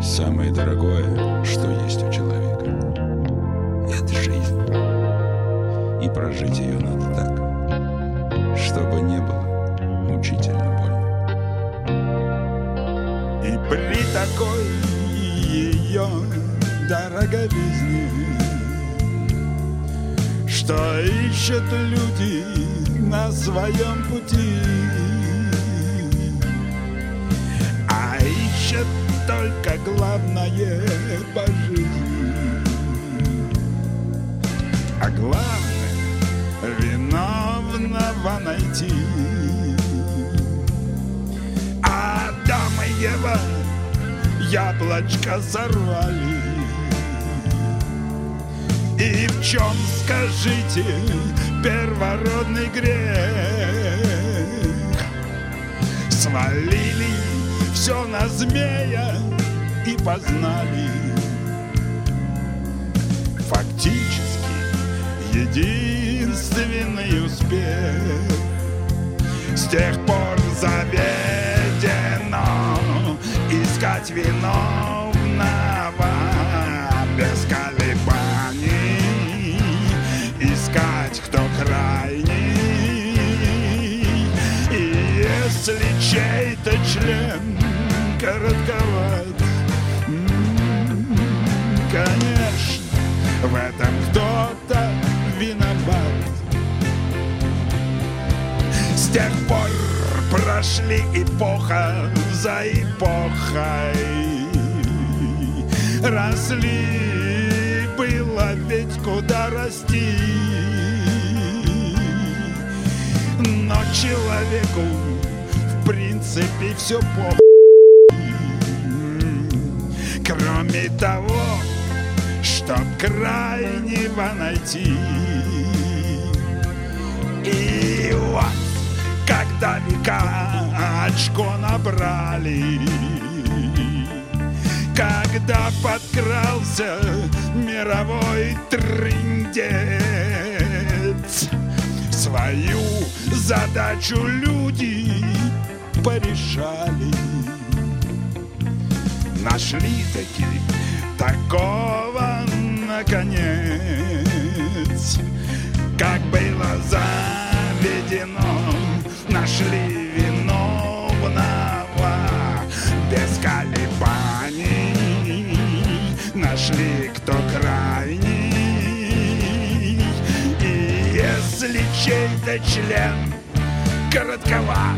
Самое дорогое, что есть у человека, это жизнь. И прожить ее надо так, чтобы не было мучительно больно. И при такой ее дороговизне Что ищут люди на своем пути А ищут только главное по жизни А главное виновного найти. Адам и Ева яблочко сорвали И в чем, скажите, первородный грех? Свалили все на змея и познали. Фактически единственный успех. С тех пор заведено искать виновного. Без колебаний, искать, кто крайний. И если чей-то член коротковат, м, конечно, в этом кто-то виноват. С тех пор прошли эпоха за эпохой. Росли, было ведь куда расти. Но человеку в принципе все похуй крайнего найти. И вот когда века очко набрали Когда подкрался мировой трындец Свою задачу люди порешали. Нашли таки такого наконец Как было заведено Нашли виновного. Без колебаний Нашли, кто крайний. И если чей-то член коротковат